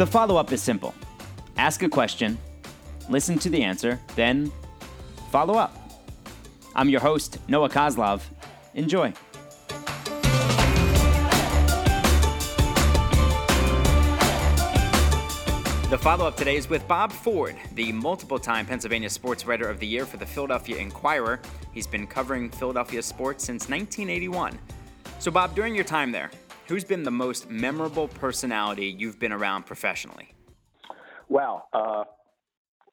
The follow up is simple ask a question, listen to the answer, then follow up. I'm your host, Noah Kozlov. Enjoy. The follow up today is with Bob Ford, the multiple time Pennsylvania Sports Writer of the Year for the Philadelphia Inquirer. He's been covering Philadelphia sports since 1981. So, Bob, during your time there, who's been the most memorable personality you've been around professionally? Wow. Uh,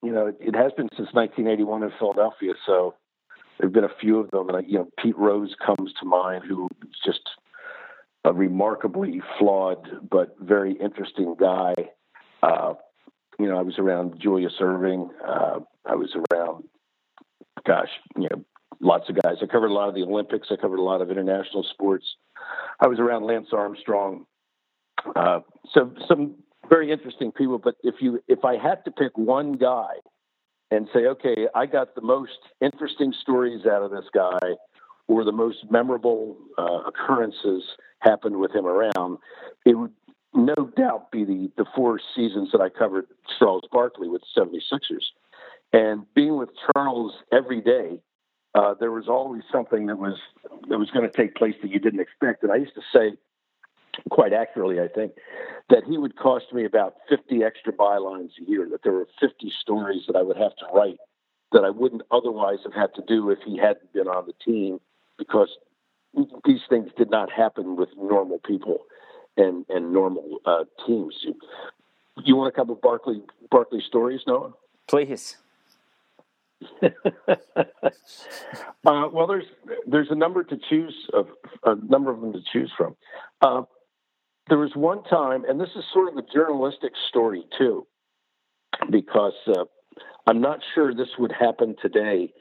you know, it, it, has been since 1981 in Philadelphia, so there have been a few of them. And, you know, Pete Rose comes to mind, who is just a remarkably flawed but very interesting guy. Uh, you know, I was around Julius Erving. Uh, I was around, gosh, you know, lots of guys. I covered a lot of the Olympics. I covered a lot of international sports. I was around Lance Armstrong. Uh, so some very interesting people. But if you, if I had to pick one guy and say, okay, I got the most interesting stories out of this guy, or the most memorable uh, occurrences happened with him around, it would no doubt be the, the four seasons that I covered Charles Barkley with the 76ers. And being with Charles every day, uh, there was always something that was that was going to take place that you didn't expect. And I used to say, quite accurately, I think, that he would cost me about 50 extra bylines a year. That there were 50 stories that I would have to write that I wouldn't otherwise have had to do if he hadn't been on the team, because these things did not happen with normal people and and normal uh, teams. You, you want a couple of Barkley Barkley stories, Noah? Please. uh, well, there's there's a number to choose of a number of them to choose from. Uh, there was one time, and this is sort of a journalistic story too, because uh, I'm not sure this would happen today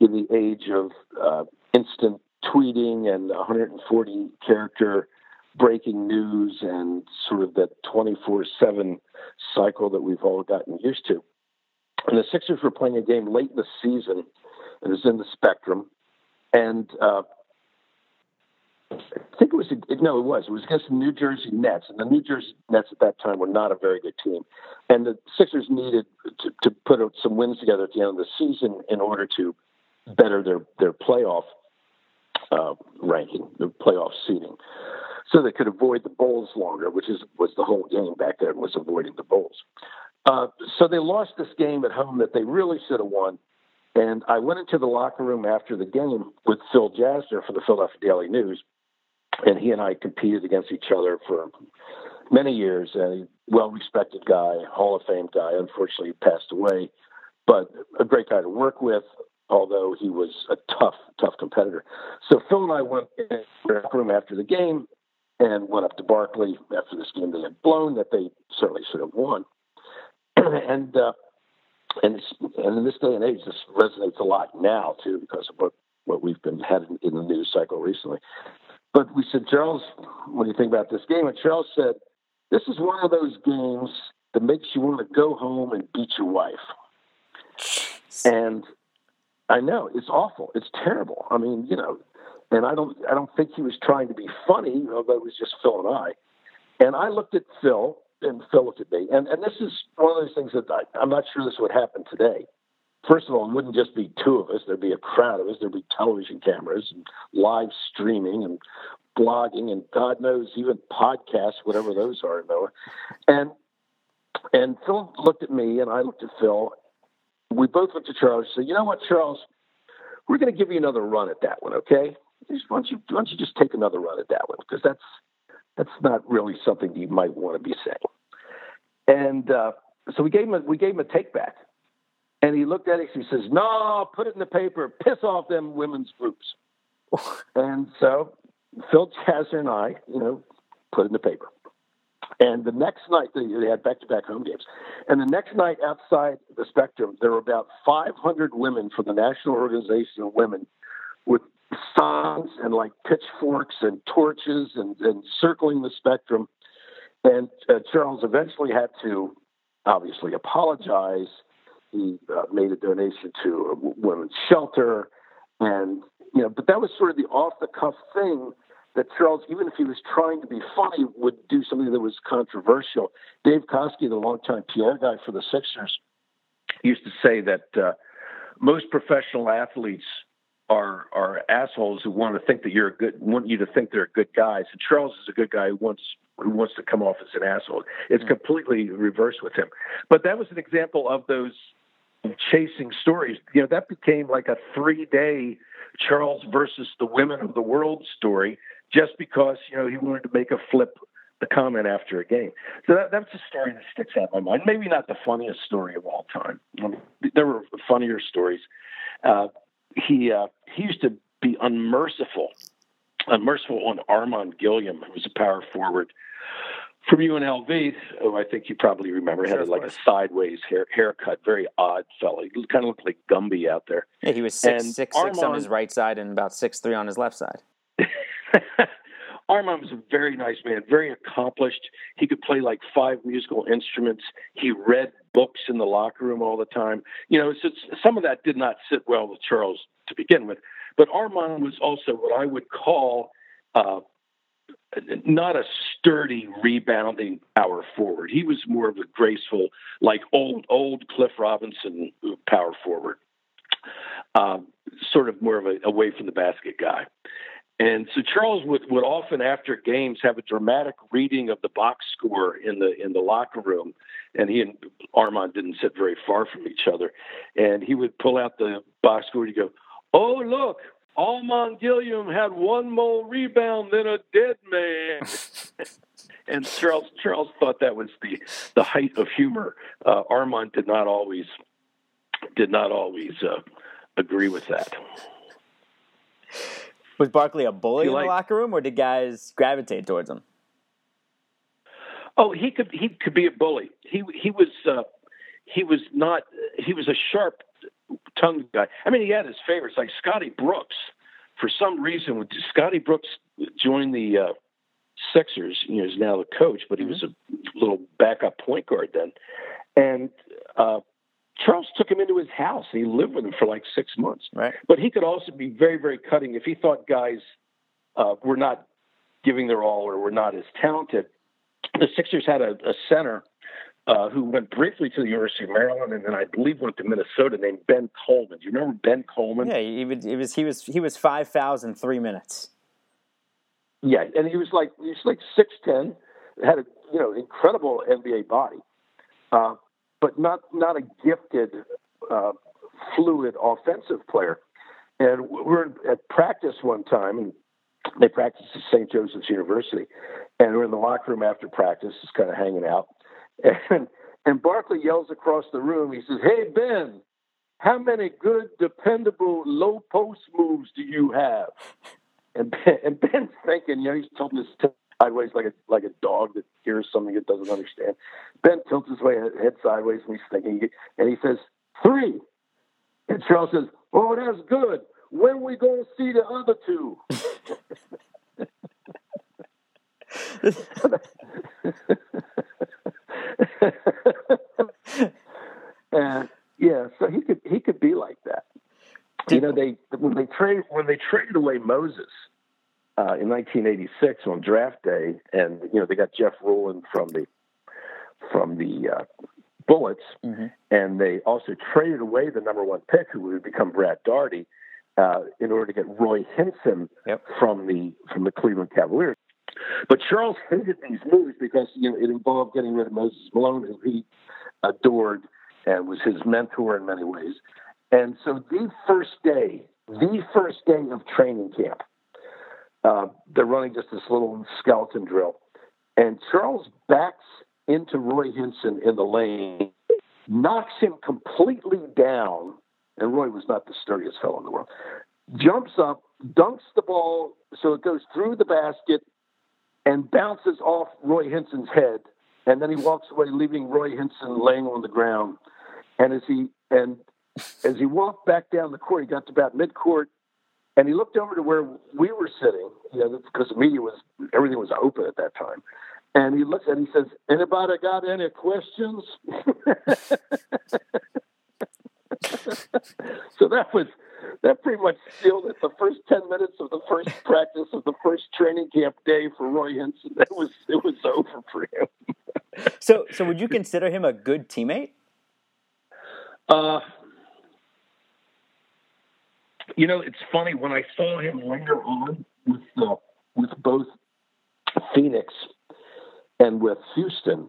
in the age of uh, instant tweeting and 140 character breaking news and sort of that 24 7 cycle that we've all gotten used to. And the Sixers were playing a game late in the season. It was in the Spectrum. And uh, I think it was, no, it was. It was against the New Jersey Nets. And the New Jersey Nets at that time were not a very good team. And the Sixers needed to, to put some wins together at the end of the season in order to better their, their playoff uh, ranking, the playoff seeding so they could avoid the Bulls longer, which is was the whole game back then was avoiding the Bulls. Uh, so they lost this game at home that they really should have won. And I went into the locker room after the game with Phil Jasner for the Philadelphia Daily News, and he and I competed against each other for many years. A well-respected guy, Hall of Fame guy. Unfortunately, passed away, but a great guy to work with. Although he was a tough, tough competitor. So Phil and I went in the locker room after the game, and went up to Barkley after this game they had blown that they certainly should have won. and uh, and and in this day and age, this resonates a lot now too because of what what we've been had in, the news cycle recently. But we said, Charles, what do you think about this game? And Charles said, this is one of those games that makes you want to go home and beat your wife. And I know it's awful. It's terrible. I mean, you know, and I don't I don't think he was trying to be funny, although it was just Phil and I. And I looked at Phil, and Phil looked at me, and and this is one of those things that I, I'm not sure this would happen today. First of all, it wouldn't just be two of us; there'd be a crowd of us. There'd be television cameras and live streaming and blogging, and God knows even podcasts, whatever those are, Noah. And and Phil looked at me, and I looked at Phil. We both looked at Charles and said, "You know what, Charles? We're going to give you another run at that one, okay?" why don't you why don't you just take another run at that one because that's that's not really something you might want to be saying. And uh, so we gave him a, we gave him a take back, and he looked at it. He says, "No, put it in the paper. Piss off them women's groups." and so Phil Jasner and I, you know, put it in the paper. And the next night, they had back to back home games. And the next night outside the Spectrum, there were about 500 women from the National Organization of Women with signs and like pitchforks and torches and, and circling the spectrum. And uh, Charles eventually had to obviously apologize. He uh, made a donation to a women's shelter, and you know, but that was sort of the off the cuff thing that Charles, even if he was trying to be funny, would do something that was controversial. Dave Coskey, the longtime PR guy for the Sixers, used to say that uh, most professional athletes are are assholes who want to think that you're a good want you to think they're a good guys. And Charles is a good guy who wants who wants to come off as an asshole. It's mm-hmm. completely reversed with him. But that was an example of those chasing stories. You know, that became like a three day Charles versus the women of the world story just because, you know, he wanted to make a flip the comment after a game. So that, that's a story that sticks out in my mind. Maybe not the funniest story of all time. there were funnier stories. Uh, he uh, he used to be unmerciful, unmerciful on Armon Gilliam, who was a power forward from UNLV, who I think you probably remember, sure, had like a sideways hair, haircut, very odd fellow. He kind of looked like Gumby out there. Yeah, he was six, and six, Armon, six on his right side and about six three on his left side. Armon was a very nice man, very accomplished. He could play like five musical instruments. He read books in the locker room all the time. You know, so some of that did not sit well with Charles to begin with. But Armon was also what I would call uh, not a sturdy rebounding power forward. He was more of a graceful, like old old Cliff Robinson power forward, um, sort of more of a away from the basket guy. And so Charles would, would often after games have a dramatic reading of the box score in the in the locker room, and he and Armon didn't sit very far from each other, and he would pull out the box score and he'd go, "Oh look, Armon Gilliam had one more rebound than a dead man." and Charles Charles thought that was the the height of humor. Uh, Armon did not always did not always uh, agree with that. Was Barkley a bully in like, the locker room, or did guys gravitate towards him? Oh, he could he could be a bully. He he was uh, he was not he was a sharp tongued guy. I mean, he had his favorites like Scotty Brooks. For some reason, when Scotty Brooks joined the uh, Sixers, you know, he's now the coach, but he was a little backup point guard then, and uh, Charles took him into his house and he lived with him for like six months. Right. But he could also be very, very cutting if he thought guys uh, were not giving their all or were not as talented. The Sixers had a, a center uh, who went briefly to the University of Maryland and then I believe went to Minnesota named Ben Coleman. Do you remember Ben Coleman? Yeah, he was he was he was, he was five thousand three minutes. Yeah, and he was like he was like six ten, had a you know incredible NBA body. Uh, but not not a gifted, uh, fluid offensive player. And we are at practice one time, and they practiced at St. Joseph's University, and we're in the locker room after practice, just kind of hanging out. And and Barkley yells across the room. He says, "Hey Ben, how many good, dependable low post moves do you have?" And Ben, and Ben's thinking, you know, he's told this sideways like a like a dog that hears something it doesn't understand. Ben tilts his way head sideways and he's thinking, and he says three. And Charles says, "Oh, that's good. When we gonna see the other two? and yeah, so he could he could be like that. You know, they when they trade when they traded away Moses, uh, in 1986 on draft day, and you know they got Jeff Ruland from the from the uh, Bullets, mm-hmm. and they also traded away the number one pick, who would become Brad Daugherty, uh, in order to get Roy Hinson yep. from the from the Cleveland Cavaliers. But Charles hated these moves because you know it involved getting rid of Moses Malone, who he adored and was his mentor in many ways. And so the first day, the first day of training camp, uh, they're running just this little skeleton drill. And Charles backs into Roy Hinson in the lane, knocks him completely down. And Roy was not the sturdiest fellow in the world. Jumps up, dunks the ball so it goes through the basket and bounces off Roy Hinson's head. And then he walks away, leaving Roy Hinson laying on the ground. And as he and as he walked back down the court, he got to about midcourt and he looked over to where we were sitting, you know, because the media was everything was open at that time. And he looks and he says, "Anybody got any questions?" so that was that pretty much sealed it. The first ten minutes of the first practice of the first training camp day for Roy Hinson, it was it was over for him. so, so would you consider him a good teammate? Uh, you know, it's funny when I saw him later on with uh, with both Phoenix and with Houston.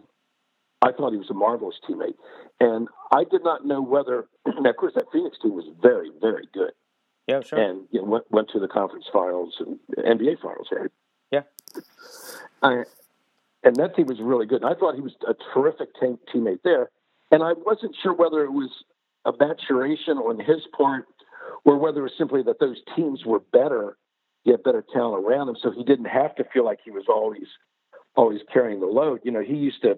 I thought he was a marvelous teammate, and I did not know whether. Now, of course, that Phoenix team was very, very good. Yeah, sure. And you know, went went to the conference finals and NBA finals, right? Yeah. I, and that team was really good. And I thought he was a terrific team, teammate there, and I wasn't sure whether it was a maturation on his part or whether it was simply that those teams were better, he had better talent around him, so he didn't have to feel like he was always always carrying the load. You know, he used to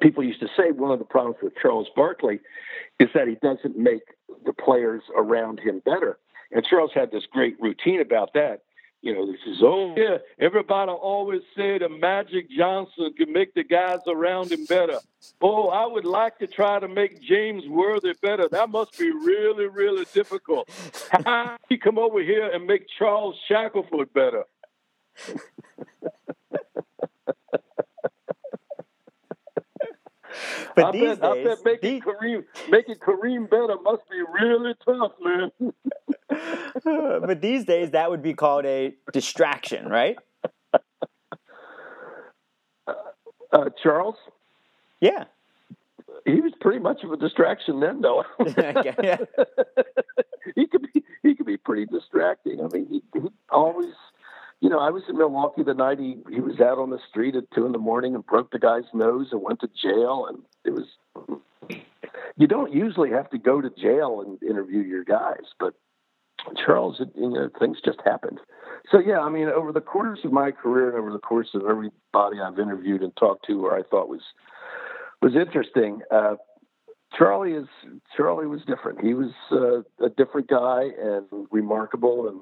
people used to say one of the problems with Charles Barkley is that he doesn't make the players around him better. And Charles had this great routine about that. You know, this is oh yeah, everybody always said a Magic Johnson could make the guys around him better. Oh, I would like to try to make James Worthy better. That must be really, really difficult. How he come over here and make Charles Shackelford better? But I these bet, days, I bet making these- Kareem making Kareem better must be really tough, man. but these days that would be called a distraction, right? Uh, Charles, Yeah. he was pretty much of a distraction then, though. Yeah. he could be he could be pretty distracting. I mean, he, he always, you know, I was in Milwaukee the night he he was out on the street at two in the morning and broke the guy's nose and went to jail, and it was. You don't usually have to go to jail and interview your guys, but Charles, you know, things just happened. So yeah, I mean, over the course of my career and over the course of everybody I've interviewed and talked to, or I thought was was interesting. Uh, Charlie is Charlie was different. He was uh, a different guy and remarkable, and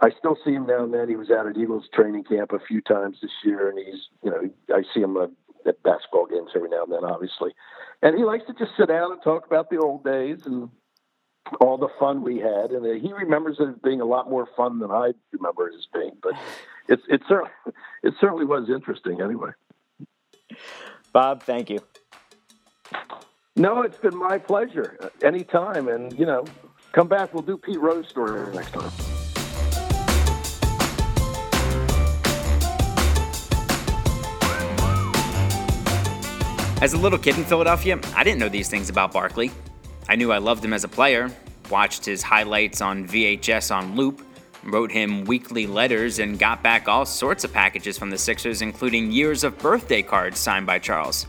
I still see him now and then. He was out at Eagles training camp a few times this year, and he's you know I see him uh, at basketball games every now and then, obviously, and he likes to just sit down and talk about the old days and all the fun we had, and uh, he remembers it as being a lot more fun than I remember it as being. But it's it certainly it certainly was interesting anyway. Bob, thank you. No, it's been my pleasure. Uh, Anytime, and you know, come back. We'll do Pete Rose story next time. As a little kid in Philadelphia, I didn't know these things about Barkley. I knew I loved him as a player, watched his highlights on VHS on loop, wrote him weekly letters, and got back all sorts of packages from the Sixers, including years of birthday cards signed by Charles.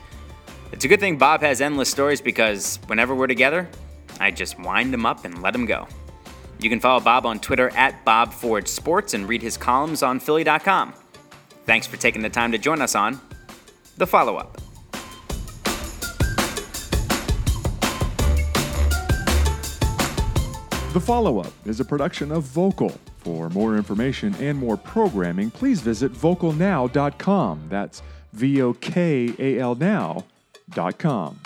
It's a good thing Bob has endless stories because whenever we're together, I just wind him up and let him go. You can follow Bob on Twitter at BobFordSports and read his columns on Philly.com. Thanks for taking the time to join us on The Follow Up. The Follow Up is a production of Vokal. For more information and more programming, please visit vokalnow.com. That's V O K A L now.com.